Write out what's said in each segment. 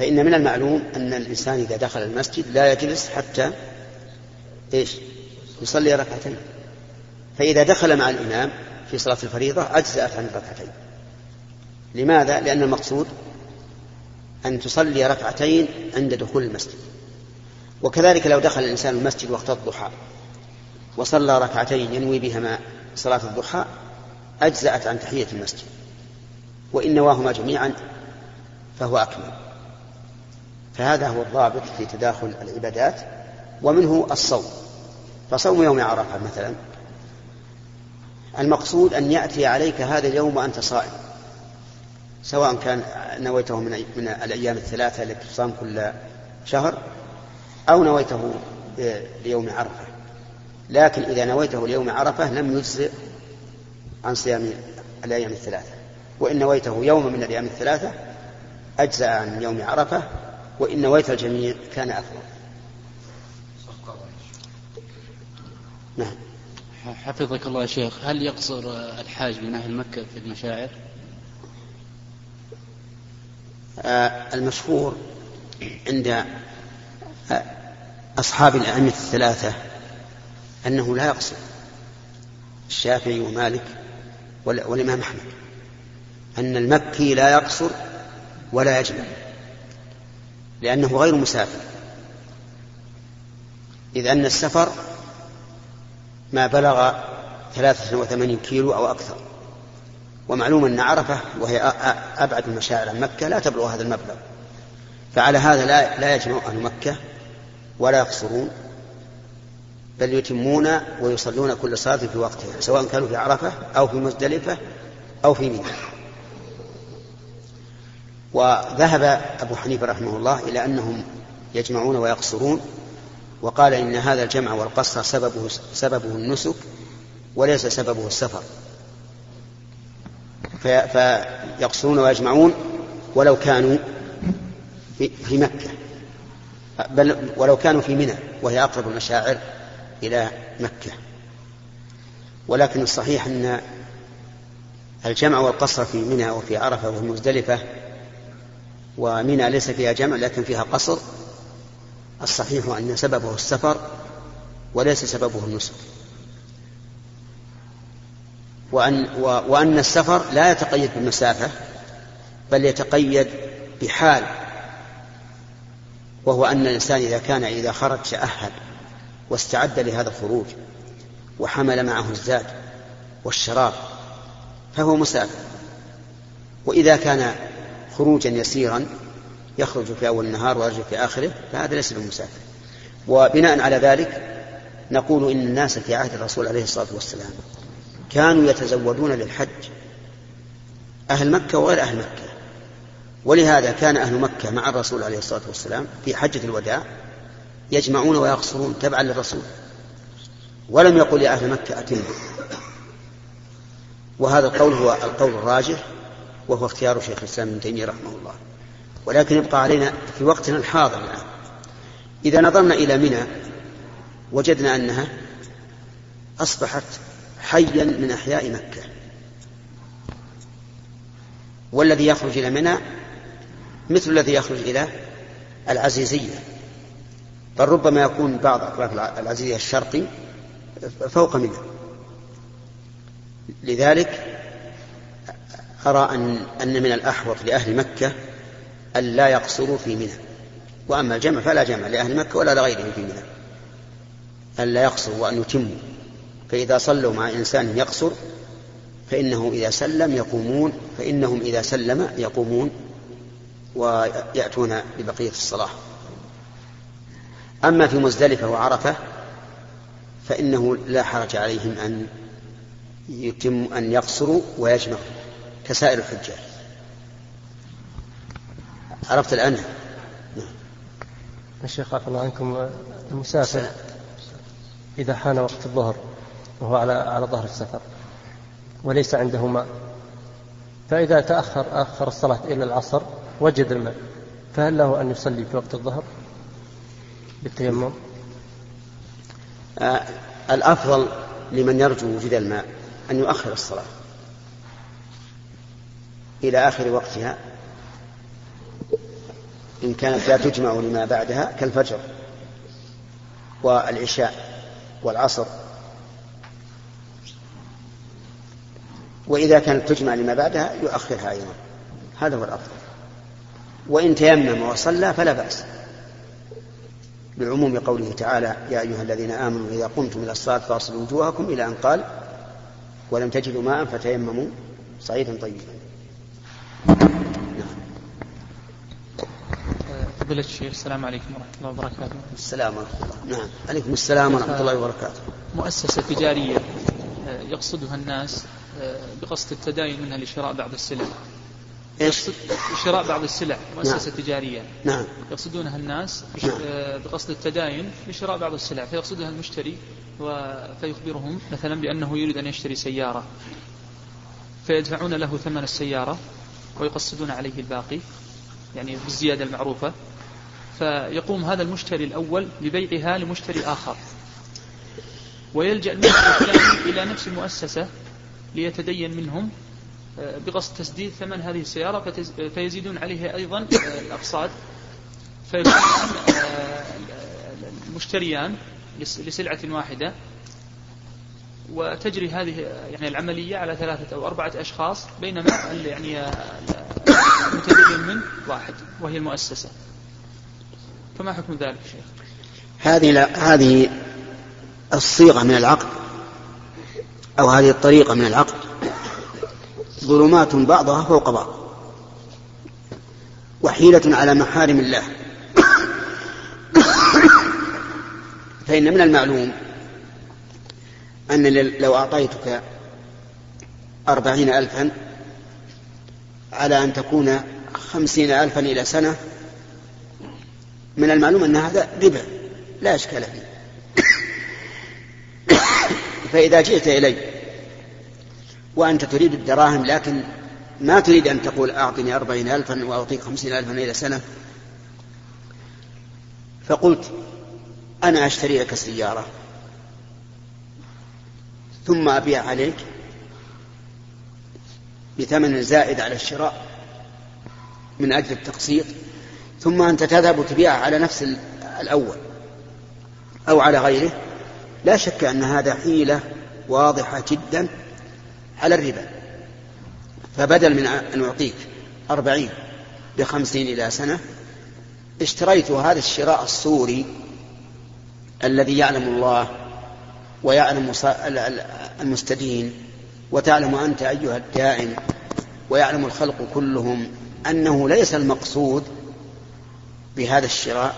فإن من المعلوم أن الإنسان إذا دخل المسجد لا يجلس حتى إيش؟ يصلي ركعتين. فإذا دخل مع الإمام في صلاة الفريضة أجزأت عن الركعتين. لماذا؟ لأن المقصود أن تصلي ركعتين عند دخول المسجد. وكذلك لو دخل الإنسان المسجد وقت الضحى وصلى ركعتين ينوي بهما صلاة الضحى أجزأت عن تحية المسجد. وإن نواهما جميعا فهو أكمل. فهذا هو الضابط في تداخل العبادات ومنه الصوم. فصوم يوم عرفة مثلا. المقصود أن يأتي عليك هذا اليوم وأنت صائم. سواء كان نويته من من الأيام الثلاثة التي تصام كل شهر أو نويته ليوم عرفة. لكن إذا نويته ليوم عرفة لم يجزئ عن صيام الأيام الثلاثة. وإن نويته يوم من الأيام الثلاثة أجزأ عن يوم عرفة وإن نويت الجميع كان أفضل. نعم. حفظك الله يا شيخ هل يقصر الحاج من أهل مكة في المشاعر؟ آه المشهور عند أصحاب الأئمة الثلاثة أنه لا يقصر الشافعي ومالك والإمام أحمد أن المكي لا يقصر ولا يجمع. لأنه غير مسافر. إذ أن السفر ما بلغ ثلاثة وثمانين كيلو أو أكثر. ومعلوم أن عرفة وهي أبعد المشاعر عن مكة لا تبلغ هذا المبلغ. فعلى هذا لا, لا يجمع أهل مكة ولا يقصرون بل يتمون ويصلون كل صلاة في وقتها سواء كانوا في عرفة أو في مزدلفة أو في منى وذهب أبو حنيفة رحمه الله إلى أنهم يجمعون ويقصرون وقال إن هذا الجمع والقصر سببه سببه النسك وليس سببه السفر. فيقصرون ويجمعون ولو كانوا في مكة. بل ولو كانوا في منى وهي أقرب المشاعر إلى مكة. ولكن الصحيح أن الجمع والقصر في منى وفي عرفة وفي مزدلفة ومنى ليس فيها جمع لكن فيها قصر الصحيح أن سببه السفر وليس سببه النسك. وأن, وأن السفر لا يتقيد بالمسافة بل يتقيد بحال وهو أن الإنسان إذا كان إذا خرج تأهل واستعد لهذا الخروج وحمل معه الزاد والشراب فهو مسافر. وإذا كان خروجا يسيرا يخرج في أول النهار ويرجع في آخره فهذا ليس بمسافر. وبناء على ذلك نقول إن الناس في عهد الرسول عليه الصلاة والسلام كانوا يتزودون للحج. أهل مكة وغير أهل مكة. ولهذا كان أهل مكة مع الرسول عليه الصلاة والسلام في حجة الوداع يجمعون ويقصرون تبعا للرسول. ولم يقل يا أهل مكة أتموا. وهذا القول هو القول الراجح. وهو اختيار شيخ الإسلام ابن تيمية رحمه الله. ولكن يبقى علينا في وقتنا الحاضر الآن. إذا نظرنا إلى منى وجدنا أنها أصبحت حيا من أحياء مكة. والذي يخرج إلى منى مثل الذي يخرج إلى العزيزية. بل ربما يكون بعض أطراف العزيزية الشرقي فوق منى. لذلك أرى أن أن من الأحوط لأهل مكة أن لا يقصروا في منى. وأما الجمع فلا جمع لأهل مكة ولا لغيرهم في منى. أن لا يقصروا وأن يتموا. فإذا صلوا مع إنسان يقصر فإنه إذا سلم يقومون فإنهم إذا سلم يقومون ويأتون ببقية الصلاة. أما في مزدلفة وعرفة فإنه لا حرج عليهم أن يتم أن يقصروا ويجمعوا. كسائر الحجاج. عرفت الآن الشيخ عفى الله عنكم المسافر إذا حان وقت الظهر وهو على على ظهر السفر وليس عنده ماء فإذا تأخر أخر الصلاة إلى العصر وجد الماء فهل له أن يصلي في وقت الظهر بالتيمم؟ آه الأفضل لمن يرجو وجود الماء أن يؤخر الصلاة. إلى آخر وقتها. إن كانت لا تجمع لما بعدها كالفجر والعشاء والعصر. وإذا كانت تجمع لما بعدها يؤخرها أيضا. هذا هو الأفضل. وإن تيمم وصلى فلا بأس. لعموم قوله تعالى يا أيها الذين آمنوا إذا قمتم إلى الصلاة فاصلوا وجوهكم إلى أن قال ولم تجدوا ماء فتيمموا صعيدا طيبا. فضيلة الشيخ السلام عليكم ورحمة الله وبركاته. السلام ورحمة الله، نعم، عليكم السلام ورحمة الله وبركاته. مؤسسة تجارية آه، يقصدها الناس آه، بقصد التداين منها لشراء بعض السلع. إيش؟ شراء بعض السلع مؤسسة نعم. تجارية نعم يقصدونها الناس نعم. آه، بقصد التداين لشراء بعض السلع فيقصدها المشتري فيخبرهم مثلا بأنه يريد أن يشتري سيارة فيدفعون له ثمن السيارة ويقصدون عليه الباقي يعني بالزيادة المعروفة. فيقوم هذا المشتري الأول ببيعها لمشتري آخر. ويلجأ المشتري الثاني إلى نفس المؤسسة ليتدين منهم آه، بقصد تسديد ثمن هذه السيارة فيزيدون عليه أيضا آه، الأقساط. فيكون آه، المشتريان لسلعة واحدة. وتجري هذه يعني العملية على ثلاثة أو أربعة أشخاص بينما يعني المتدين منه واحد وهي المؤسسة فما حكم ذلك شيخ؟ هذه هذه الصيغة من العقد أو هذه الطريقة من العقد ظلمات بعضها فوق بعض وحيلة على محارم الله فإن من المعلوم أن لو أعطيتك أربعين ألفا على أن تكون خمسين ألفا إلى سنة من المعلوم أن هذا ربا لا إشكال فيه. فإذا جئت إلي وأنت تريد الدراهم لكن ما تريد أن تقول أعطني أربعين ألفا وأعطيك خمسين ألفا إلى سنة فقلت أنا أشتري لك السيارة ثم أبيع عليك بثمن زائد على الشراء من أجل التقسيط ثم أنت تذهب وتبيعها على نفس الأول أو على غيره. لا شك أن هذا حيلة واضحة جدا على الربا. فبدل من أن أعطيك أربعين بخمسين إلى سنة اشتريت هذا الشراء الصوري الذي يعلم الله ويعلم المستدين وتعلم أنت أيها الدائن ويعلم الخلق كلهم أنه ليس المقصود بهذا الشراء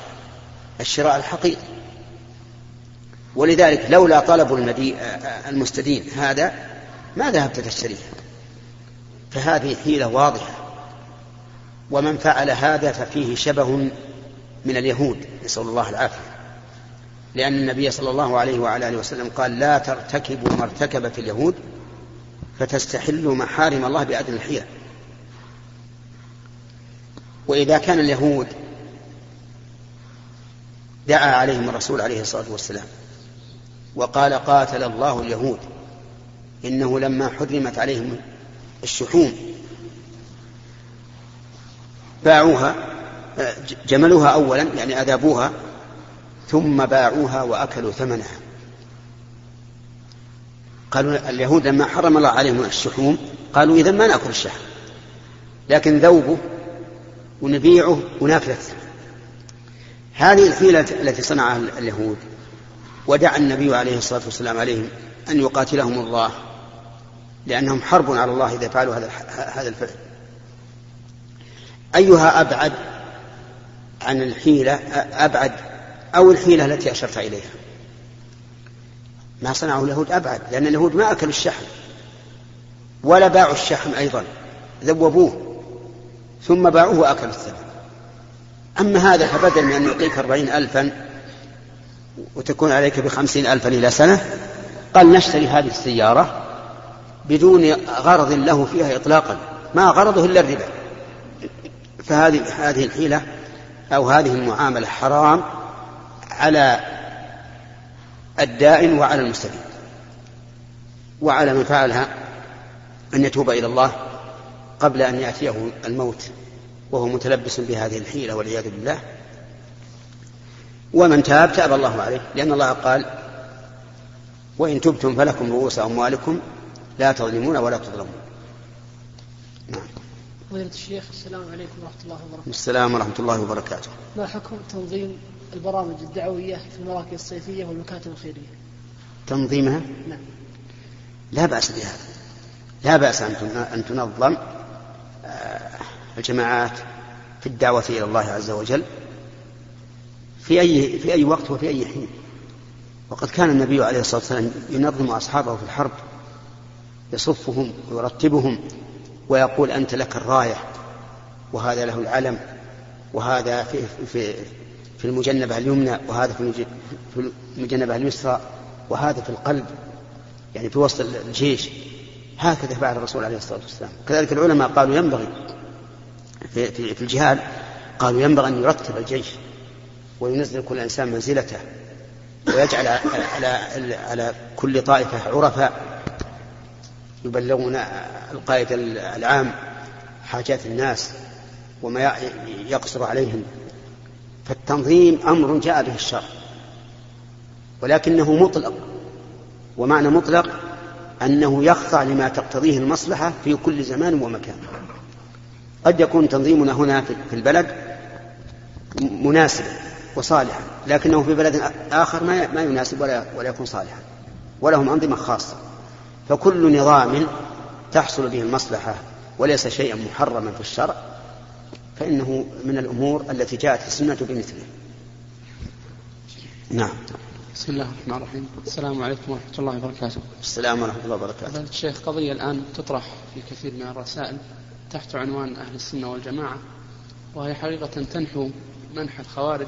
الشراء الحقيقي. ولذلك لولا طلب المستدين هذا ما ذهبت تشتريه فهذه حيلة واضحة. ومن فعل هذا ففيه شبه من اليهود نسأل الله العافية. لأن النبي صلى الله عليه وعلى آله وسلم قال لا ترتكبوا ما ارتكبت اليهود فتستحلوا محارم الله بأدنى الحيل وإذا كان اليهود دعا عليهم الرسول عليه الصلاة والسلام وقال قاتل الله اليهود إنه لما حرمت عليهم الشحوم باعوها جملوها أولا يعني أذابوها ثم باعوها وأكلوا ثمنها. قالوا اليهود لما حرم الله عليهم الشحوم قالوا إذا ما نأكل الشحم. لكن ذوبه ونبيعه وناكل هذه الحيلة التي صنعها اليهود ودعا النبي عليه الصلاة والسلام عليهم أن يقاتلهم الله لأنهم حرب على الله إذا فعلوا هذا هذا الفعل. أيها أبعد عن الحيلة أبعد أو الحيلة التي أشرت إليها. ما صنعه اليهود أبعد لأن اليهود ما أكلوا الشحم ولا باعوا الشحم أيضا ذوبوه ثم باعوه وأكلوا الثمن أما هذا فبدل من أن يعطيك أربعين ألفا وتكون عليك بخمسين ألفا إلى سنة قال نشتري هذه السيارة بدون غرض له فيها إطلاقا ما غرضه إلا الربا. فهذه هذه الحيلة أو هذه المعاملة حرام على الدائن وعلى المستفيد وعلى من فعلها أن يتوب إلى الله قبل أن يأتيه الموت وهو متلبس بهذه الحيلة والعياذ بالله. ومن تاب تاب الله عليه لأن الله قال وإن تبتم فلكم رؤوس أموالكم لا تظلمون ولا تظلمون. نعم. فضيلة الشيخ السلام عليكم ورحمة الله وبركاته. السلام ورحمة الله وبركاته. ما حكم تنظيم البرامج الدعوية في المراكز الصيفية والمكاتب الخيرية. تنظيمها؟ نعم. لا بأس بها. لا بأس أن تنظم آه، الجماعات في الدعوة إلى الله عز وجل في أي في أي وقت وفي أي حين. وقد كان النبي عليه الصلاة والسلام ينظم أصحابه في الحرب يصفهم ويرتبهم ويقول أنت لك الراية وهذا له العلم وهذا في, في, في المجنبة اليمنى وهذا في المجنبة اليسرى وهذا في القلب يعني في وسط الجيش. هكذا فعل الرسول عليه الصلاة والسلام. كذلك العلماء قالوا ينبغي في, في, الجهاد قالوا ينبغي أن يرتب الجيش وينزل كل إنسان منزلته ويجعل على, على كل طائفة عرفاء يبلغون القائد العام حاجات الناس وما يقصر عليهم. فالتنظيم أمر جاء به الشرع ولكنه مطلق ومعنى مطلق أنه يخضع لما تقتضيه المصلحة في كل زمان ومكان. قد يكون تنظيمنا هنا في البلد مناسبا وصالحا لكنه في بلد آخر ما يناسب ولا, ولا يكون صالحا ولهم أنظمة خاصة. فكل نظام تحصل به المصلحة وليس شيئا محرما في الشرع. فإنه من الأمور التي جاءت السنة بمثله. نعم. بسم الله الرحمن الرحيم. السلام عليكم ورحمة الله وبركاته. السلام ورحمة الله وبركاته. الشيخ قضية الآن تطرح في كثير من الرسائل تحت عنوان أهل السنة والجماعة وهي حقيقة تنحو منح الخوارج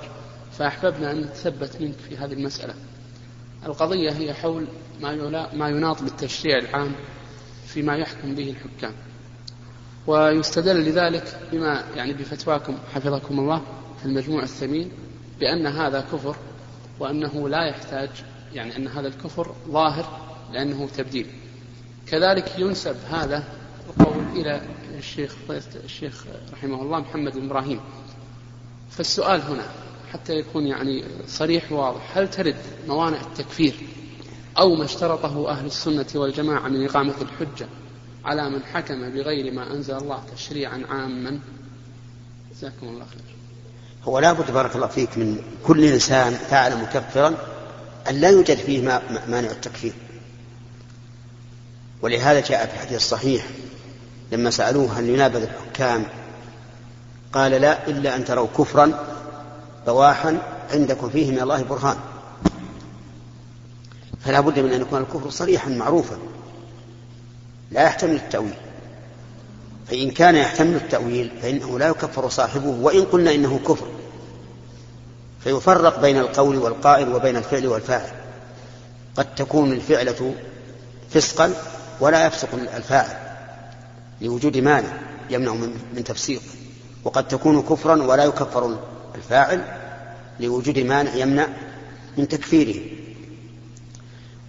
فأحببنا أن نتثبت منك في هذه المسألة. القضية هي حول ما, ما يناط بالتشريع العام فيما يحكم به الحكام. ويستدل لذلك بما يعني بفتواكم حفظكم الله في المجموع الثمين بأن هذا كفر وأنه لا يحتاج يعني أن هذا الكفر ظاهر لأنه تبديل. كذلك ينسب هذا القول إلى الشيخ الشيخ رحمه الله محمد بن إبراهيم. فالسؤال هنا حتى يكون يعني صريح وواضح هل ترد موانع التكفير أو ما اشترطه أهل السنة والجماعة من إقامة الحجة على من حكم بغير ما أنزل الله تشريعا عاما. جزاكم الله خير هو لا بد بارك الله فيك من كل إنسان فعل مكفرا أن لا يوجد فيه مانع التكفير. ولهذا جاء في الحديث الصحيح لما سألوه هل ينابذ الحكام قال لا إلا أن تروا كفرا بواحا عندكم فيه من الله برهان. فلا بد من أن يكون الكفر صريحا معروفا. لا يحتمل التأويل. فإن كان يحتمل التأويل فإنه لا يكفر صاحبه وإن قلنا إنه كفر فيفرق بين القول والقائل وبين الفعل والفاعل. قد تكون الفعلة فسقا ولا يفسق الفاعل لوجود مانع يمنع من تفسيق. وقد تكون كفرا ولا يكفر الفاعل لوجود مانع يمنع من تكفيره.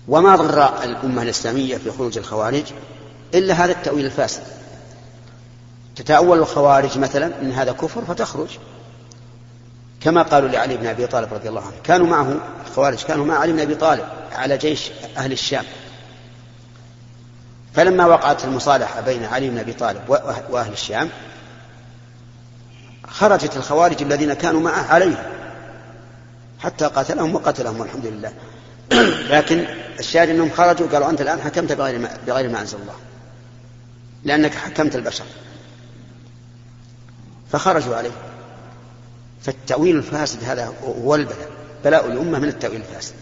وما ضر الأمة الإسلامية في خروج الخوارج؟ إلا هذا التأويل الفاسد. تتأول الخوارج مثلا أن هذا كفر فتخرج. كما قالوا لعلي بن أبي طالب رضي الله عنه. كانوا معه الخوارج كانوا مع علي بن أبي طالب على جيش أهل الشام. فلما وقعت المصالحة بين علي بن أبي طالب وأهل الشام خرجت الخوارج الذين كانوا معه عليه حتى قاتلهم وقتلهم والحمد لله. لكن الشاهد أنهم خرجوا قالوا أنت الآن حكمت بغير ما, بغير ما أنزل الله. لأنك حكمت البشر. فخرجوا عليه. فالتأويل الفاسد هذا هو البلاء. بلاء الأمة من التأويل الفاسد.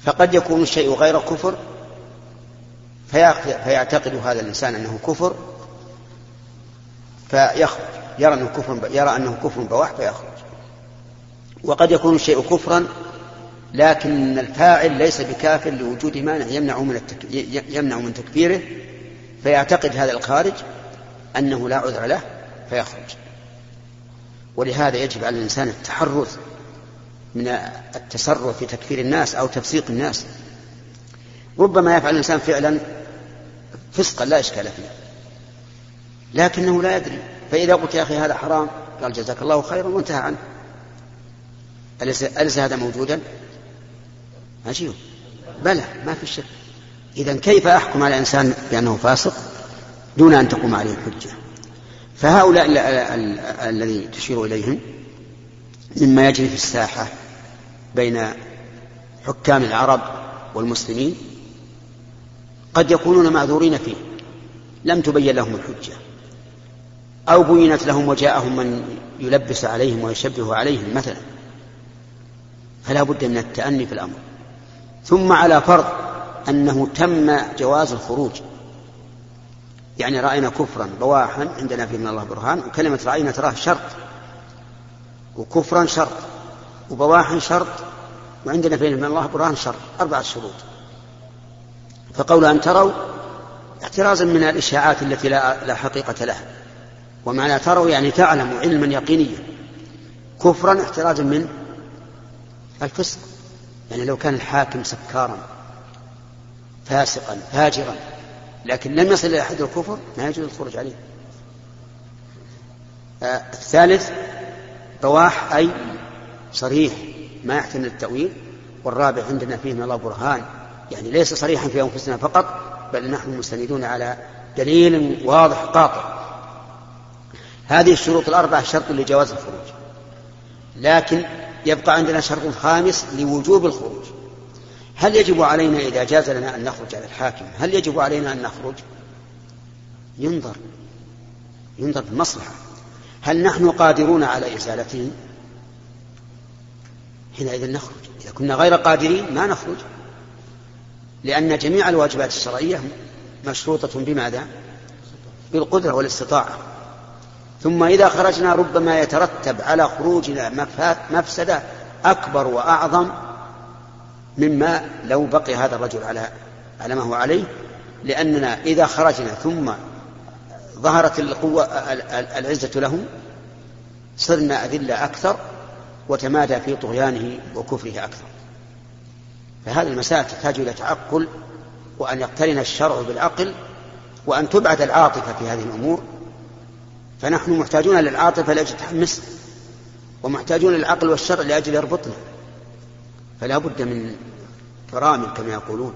فقد يكون الشيء غير كفر فيعتقد هذا الإنسان أنه كفر فيخرج. يرى أنه كفر يرى أنه كفر بواح فيخرج. وقد يكون الشيء كفرا لكن الفاعل ليس بكافر لوجود مانع يمنع من. يمنع من تكفيره فيعتقد هذا الخارج أنه لا عذر له فيخرج. ولهذا يجب على الإنسان التحرز من التسرع في تكفير الناس أو تفسيق الناس. ربما يفعل الإنسان فعلا فسقا لا إشكال فيه. لكنه لا يدري. فإذا قلت يا أخي هذا حرام قال جزاك الله خيرا وانتهى عنه. أليس, أليس هذا موجودا؟ عجيب بلى ما في شك. إذا كيف أحكم على إنسان بأنه فاسق دون أن تقوم عليه الحجة؟ فهؤلاء الذي تشير إليهم مما يجري في الساحة بين حكام العرب والمسلمين قد يكونون معذورين فيه. لم تبين لهم الحجة. أو بينت لهم وجاءهم من يلبس عليهم ويشبه عليهم مثلا. فلا بد من التأني في الأمر. ثم على فرض أنه تم جواز الخروج. يعني رأينا كفرا بواحا عندنا فيه من الله برهان وكلمة رأينا تراه شرط. وكفرا شرط وبواحا شرط وعندنا فيه من الله برهان شرط أربعة شروط. فقول أن تروا احترازا من الإشاعات التي لا, لا حقيقة لها. ومعنى تروا يعني تعلموا علما يقينيا. كفرا احترازا من الفسق. يعني لو كان الحاكم سكارا فاسقا فاجرا. لكن لم يصل إلى حد الكفر ما يجوز الخروج عليه. آه الثالث بواح أي صريح ما يحتمل التأويل. والرابع عندنا فيه من الله برهان. يعني ليس صريحا في أنفسنا فقط بل نحن مستندون على دليل واضح قاطع. هذه الشروط الأربعة شرط لجواز الخروج. لكن يبقى عندنا شرط خامس لوجوب الخروج. هل يجب علينا إذا جاز لنا أن نخرج على الحاكم هل يجب علينا أن نخرج؟ ينظر. ينظر بالمصلحة. هل نحن قادرون على إزالته حينئذ نخرج. إذا كنا غير قادرين ما نخرج. لأن جميع الواجبات الشرعية مشروطة بماذا؟ بالقدرة والاستطاعة. ثم إذا خرجنا ربما يترتب على خروجنا مفسدة أكبر وأعظم مما لو بقي هذا الرجل على على ما هو عليه لأننا إذا خرجنا ثم ظهرت القوة العزة له صرنا أذلة أكثر وتمادى في طغيانه وكفره أكثر. فهذه المسائل تحتاج إلى تعقل وأن يقترن الشرع بالعقل وأن تبعد العاطفة في هذه الأمور. فنحن محتاجون للعاطفة لأجل تحمسنا ومحتاجون للعقل والشرع لأجل يربطنا. فلا بد من فرامل كما يقولون.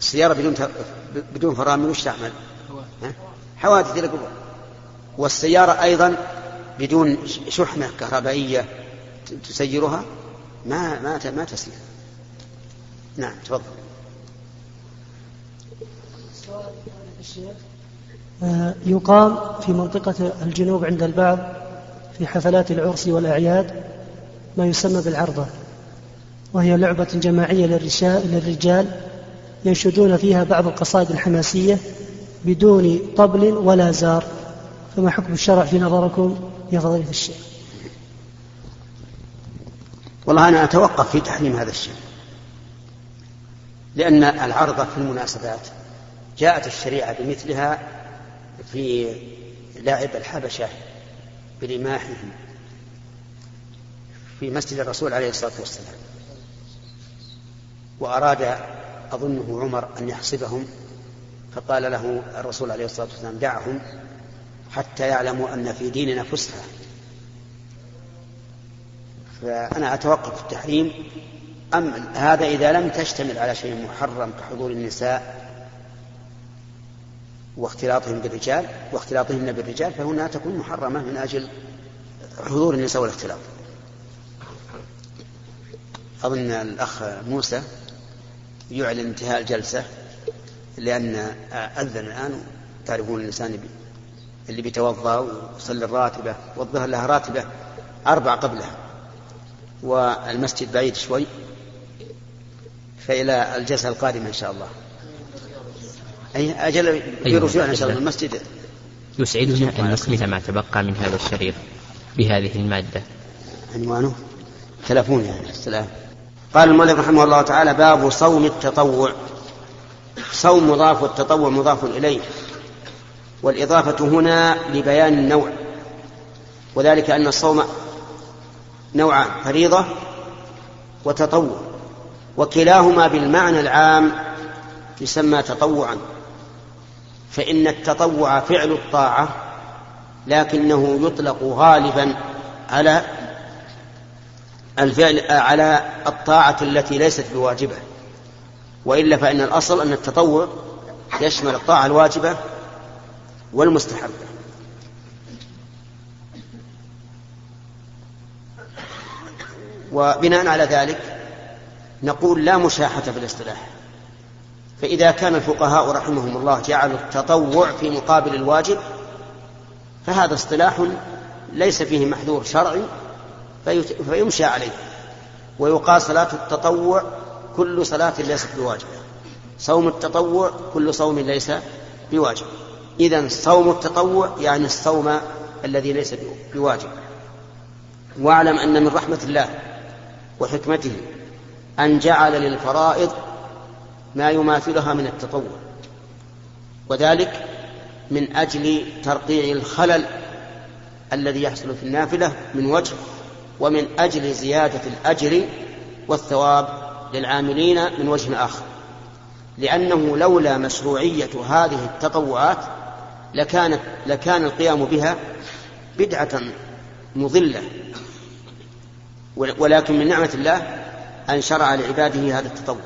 السيارة بدون بدون فرامل وش تعمل؟ حوادث. إلى قبل. والسيارة أيضا بدون شحنة كهربائية تسيرها ما ما ما تسير نعم تفضل. آه، يقام في منطقة الجنوب عند البعض في حفلات العرس والأعياد ما يسمى بالعرضة. وهي لعبة جماعية للرجال ينشدون فيها بعض القصائد الحماسية بدون طبل ولا زار. فما حكم الشرع في نظركم يا فضيلة الشيخ؟ والله أنا أتوقف في تحريم هذا الشيء لأن العرضة في المناسبات جاءت الشريعة بمثلها في لعب الحبشة برماحهم في مسجد الرسول عليه الصلاة والسلام. وأراد أظنه عمر أن يحسبهم فقال له الرسول عليه الصلاة والسلام دعهم حتى يعلموا أن في ديننا فسحة فأنا أتوقف في التحريم. أم هذا إذا لم تشتمل على شيء محرم كحضور النساء واختلاطهم بالرجال واختلاطهن بالرجال فهنا تكون محرمة من أجل حضور النساء والاختلاط. أظن الأخ موسى يعلن انتهاء الجلسة لأن أذن الآن تعرفون الإنسان اللي بيتوضأ ويصلي الراتبة والظهر لها راتبة أربع قبلها والمسجد بعيد شوي فإلى الجلسة القادمة إن شاء الله. أي أجل برجوع إن شاء الله المسجد. يسعدنا أن نكمل ما تبقى من هذا الشريط بهذه المادة. عنوانه؟ تلفون يعني السلام. قال المؤلف رحمه الله تعالى باب صوم التطوع. صوم مضاف والتطوع مضاف إليه. والإضافة هنا لبيان النوع. وذلك أن الصوم نوعان فريضة وتطوع. وكلاهما بالمعنى العام يسمى تطوعا. فإن التطوع فعل الطاعة لكنه يطلق غالبا على الفعل على الطاعة التي ليست بواجبة وإلا فإن الأصل أن التطوع يشمل الطاعة الواجبة والمستحبة. وبناء على ذلك نقول لا مشاحة في الاصطلاح. فإذا كان الفقهاء رحمهم الله جعلوا التطوع في مقابل الواجب فهذا اصطلاح ليس فيه محذور شرعي فيمشى عليه. ويقال صلاة التطوع كل صلاة ليست بواجبة. صوم التطوع كل صوم ليس بواجب. إذا صوم التطوع يعني الصوم الذي ليس بواجب. واعلم أن من رحمة الله وحكمته أن جعل للفرائض ما يماثلها من التطوع. وذلك من أجل ترقيع الخلل الذي يحصل في النافلة من وجه ومن أجل زيادة الأجر والثواب للعاملين من وجه آخر. لأنه لولا مشروعية هذه التطوعات لكانت لكان القيام بها بدعة مضلة. ولكن من نعمة الله أن شرع لعباده هذا التطوع.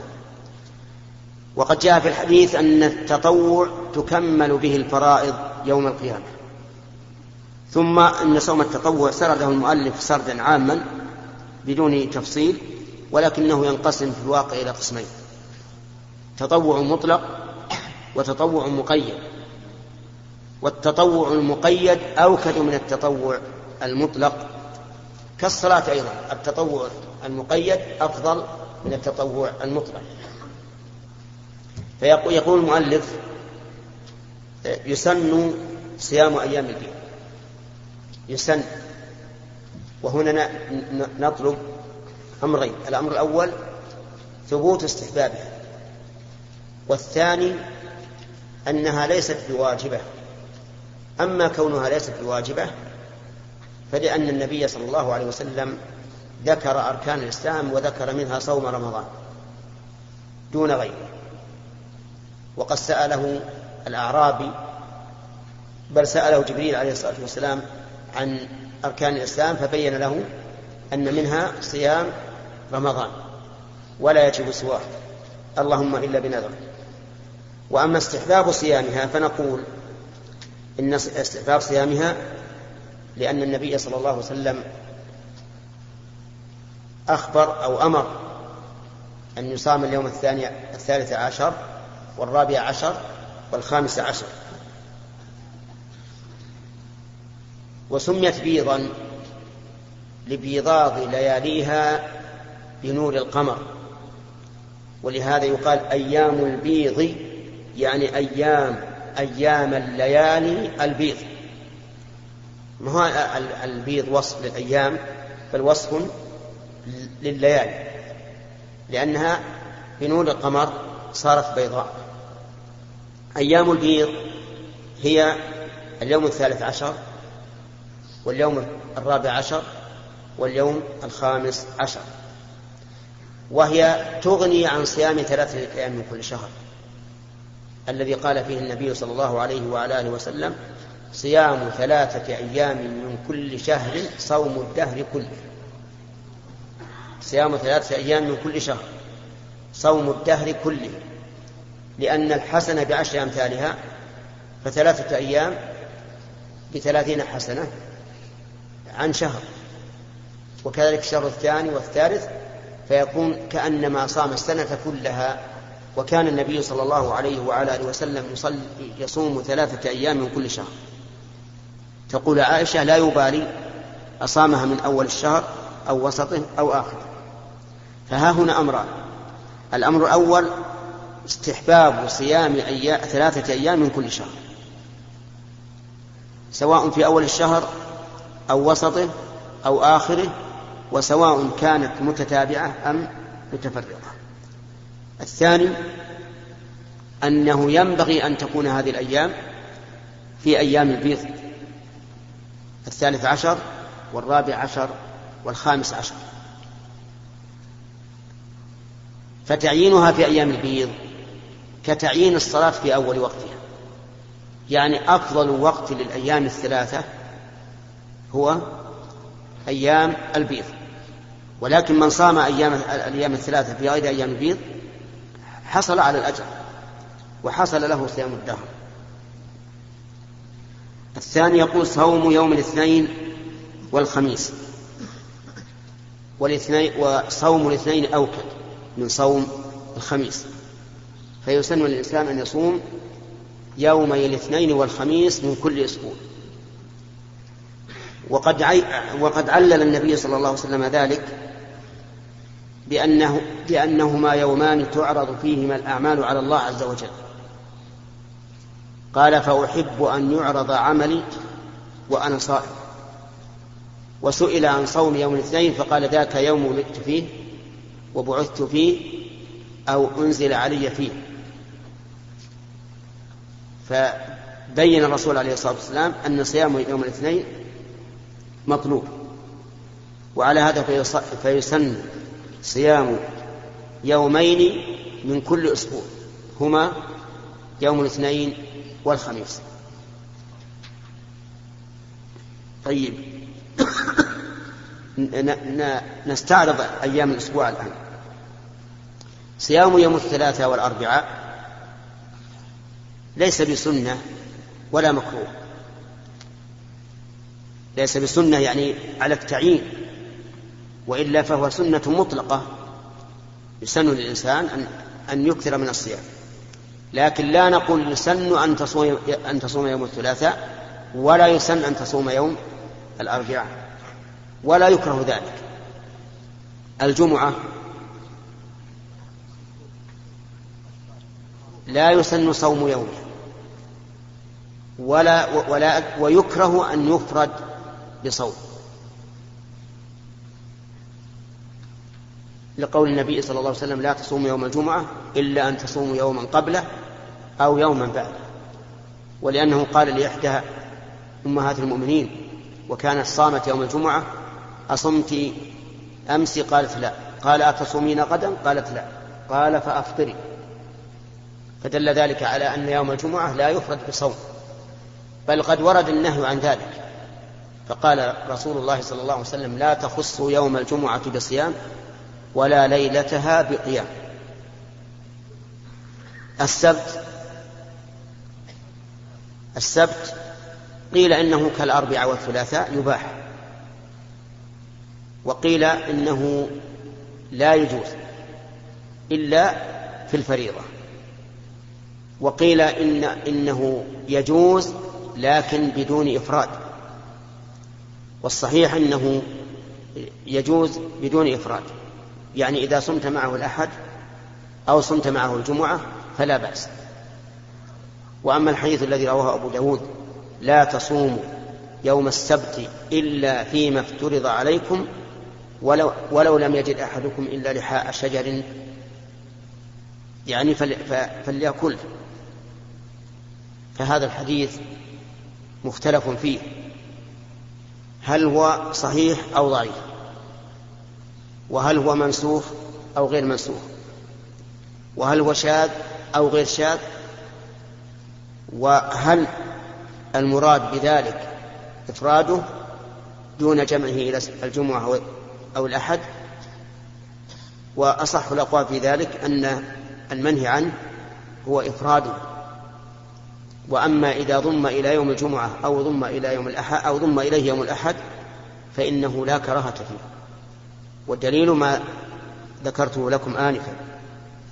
وقد جاء في الحديث أن التطوع تكمل به الفرائض يوم القيامة. ثم أن صوم التطوع سرده المؤلف سردا عاما بدون تفصيل ولكنه ينقسم في الواقع إلى قسمين تطوع مطلق وتطوع مقيد. والتطوع المقيد أوكد من التطوع المطلق كالصلاة أيضا. التطوع المقيد أفضل من التطوع المطلق. فيقول المؤلف يسن صيام أيام البيض يسن وهنا نطلب أمرين. الأمر الأول ثبوت استحبابها. والثاني أنها ليست بواجبة. أما كونها ليست بواجبة فلأن النبي صلى الله عليه وسلم ذكر أركان الإسلام وذكر منها صوم رمضان دون غيره. وقد سأله الأعرابي بل سأله جبريل عليه الصلاة والسلام عن أركان الإسلام فبين له أن منها صيام رمضان ولا يجب سواه. اللهم إلا بنذر. وأما استحباب صيامها فنقول إن استحباب صيامها لأن النبي صلى الله عليه وسلم أخبر أو أمر أن يصام اليوم الثاني الثالث عشر والرابع عشر والخامس عشر. وسميت بيضا لبيضاض لياليها بنور القمر. ولهذا يقال أيام البيض يعني أيام أيام الليالي البيض. ما هو البيض وصف للأيام؟ بل وصف لليالي. لأنها بنور القمر صارت بيضاء. أيام البيض هي اليوم الثالث عشر واليوم الرابع عشر واليوم الخامس عشر. وهي تغني عن صيام ثلاثة أيام من كل شهر الذي قال فيه النبي صلى الله عليه وعلى آله وسلم صيام ثلاثة أيام من كل شهر صوم الدهر كله. صيام ثلاثة أيام من كل شهر صوم الدهر كله لأن الحسنة بعشر أمثالها فثلاثة أيام بثلاثين حسنة عن شهر. وكذلك الشهر الثاني والثالث فيكون كأنما صام السنة كلها وكان النبي صلى الله عليه وعلى آله وسلم يصوم ثلاثة أيام من كل شهر. تقول عائشة لا يبالي أصامها من أول الشهر أو وسطه أو آخره. فها هنا أمران. الأمر الأول استحباب صيام أيام ثلاثة أيام من كل شهر. سواء في أول الشهر أو وسطه أو آخره وسواء كانت متتابعة أم متفرقة. الثاني أنه ينبغي أن تكون هذه الأيام في أيام البيض. الثالث عشر والرابع عشر والخامس عشر. فتعيينها في أيام البيض كتعيين الصلاة في أول وقتها. يعني أفضل وقت للأيام الثلاثة هو أيام البيض. ولكن من صام أيام الأيام الثلاثة في غير أيام البيض حصل على الأجر وحصل له صيام الدهر. الثاني يقول صوم يوم الاثنين والخميس. والاثنين وصوم الاثنين أوكد من صوم الخميس. فيسن للإنسان أن يصوم يومي الاثنين والخميس من كل أسبوع. وقد عي... وقد علل النبي صلى الله عليه وسلم ذلك بأنه بأنهما يومان تعرض فيهما الأعمال على الله عز وجل. قال فأحب أن يعرض عملي وأنا صائم. وسئل عن صوم يوم الاثنين فقال ذاك يوم ولدت فيه وبعثت فيه أو أنزل علي فيه. فبين الرسول عليه الصلاة والسلام أن صيام يوم الاثنين مطلوب. وعلى هذا فيسن صيام يومين من كل أسبوع هما يوم الاثنين والخميس. طيب. نستعرض أيام الأسبوع الآن. صيام يوم الثلاثاء والأربعاء ليس بسنة ولا مكروه. ليس بسنة يعني على التعيين وإلا فهو سنة مطلقة يسن للإنسان أن أن يكثر من الصيام. لكن لا نقول يسن أن تصوم أن تصوم يوم الثلاثاء ولا يسن أن تصوم يوم الأربعاء ولا يكره ذلك. الجمعة لا يسن صوم يومه ولا ولا ويكره أن يفرد بصوم لقول النبي صلى الله عليه وسلم لا تصوموا يوم الجمعة إلا أن تصوموا يوما قبله أو يوما بعده. ولأنه قال لإحدى أمهات المؤمنين وكانت صامت يوم الجمعة أصمت أمس؟ قالت لا. قال أتصومين غدا؟ قالت لا. قال فأفطري. فدل ذلك على أن يوم الجمعة لا يفرد بصوم بل قد ورد النهي عن ذلك. فقال رسول الله صلى الله عليه وسلم لا تخصوا يوم الجمعة بصيام ولا ليلتها بقيام. السبت السبت قيل إنه كالاربعاء والثلاثاء يباح وقيل إنه لا يجوز إلا في الفريضة وقيل ان إنه يجوز لكن بدون إفراد. والصحيح أنه يجوز بدون إفراد. يعني إذا صمت معه الأحد أو صمت معه الجمعة فلا بأس. وأما الحديث الذي رواه أبو داود لا تصوموا يوم السبت إلا فيما افترض عليكم ولو, ولو لم يجد أحدكم إلا لحاء شجر. يعني فليأكل. فهذا الحديث مختلف فيه. هل هو صحيح أو ضعيف؟ وهل هو منسوخ أو غير منسوخ؟ وهل هو شاذ أو غير شاذ؟ وهل المراد بذلك إفراده دون جمعه إلى الجمعة أو الأحد؟ وأصح الأقوال في ذلك أن المنهي عنه هو إفراده. وأما إذا ضم إلى يوم الجمعة أو ضم إلى يوم الأحد أو ضم إليه يوم الأحد فإنه لا كراهة فيه. والدليل ما ذكرته لكم آنفا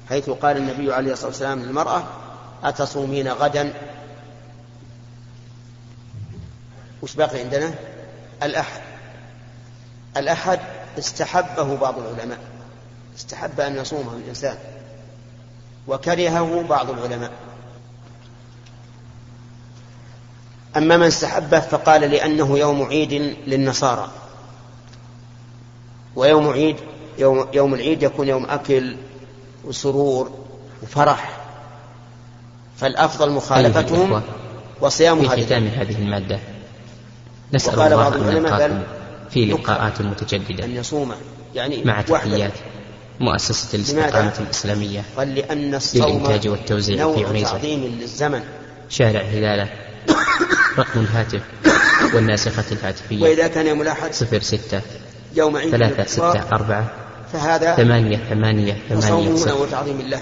حيث قال النبي عليه الصلاة والسلام للمرأة أتصومين غدا؟ وش باقي عندنا؟ الأحد. الأحد استحبه بعض العلماء استحب أن يصومه الإنسان وكرهه بعض العلماء. أما من استحبه فقال لأنه يوم عيد للنصارى. ويوم عيد يوم, يوم العيد يكون يوم أكل وسرور وفرح. فالأفضل مخالفتهم وصيام في ختام هذه المادة نسأل الله بعض أن في لقاءات متجددة أن يصوم يعني مع تحيات مؤسسة الاستقامة الإسلامية قال لأن الصوم للإنتاج والتوزيع في عنيزة. تعظيم للزمن. شارع هلالة. رقم الهاتف والناسخة الهاتفية وإذا كان يوم الأحد صفر ستة يوم عيد ثلاثة ستة أربعة فهذا ثمانية ثمانية ثمانية وتعظيم الله.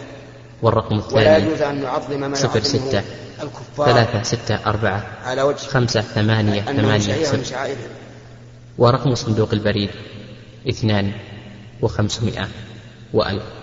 والرقم الثاني ولا يجوز أن نعظم ما صفر ستة الكفار. ثلاثة ستة أربعة على وجه خمسة ثمانية ثمانية صفر. ورقم صندوق البريد اثنان وخمسمائة وألف.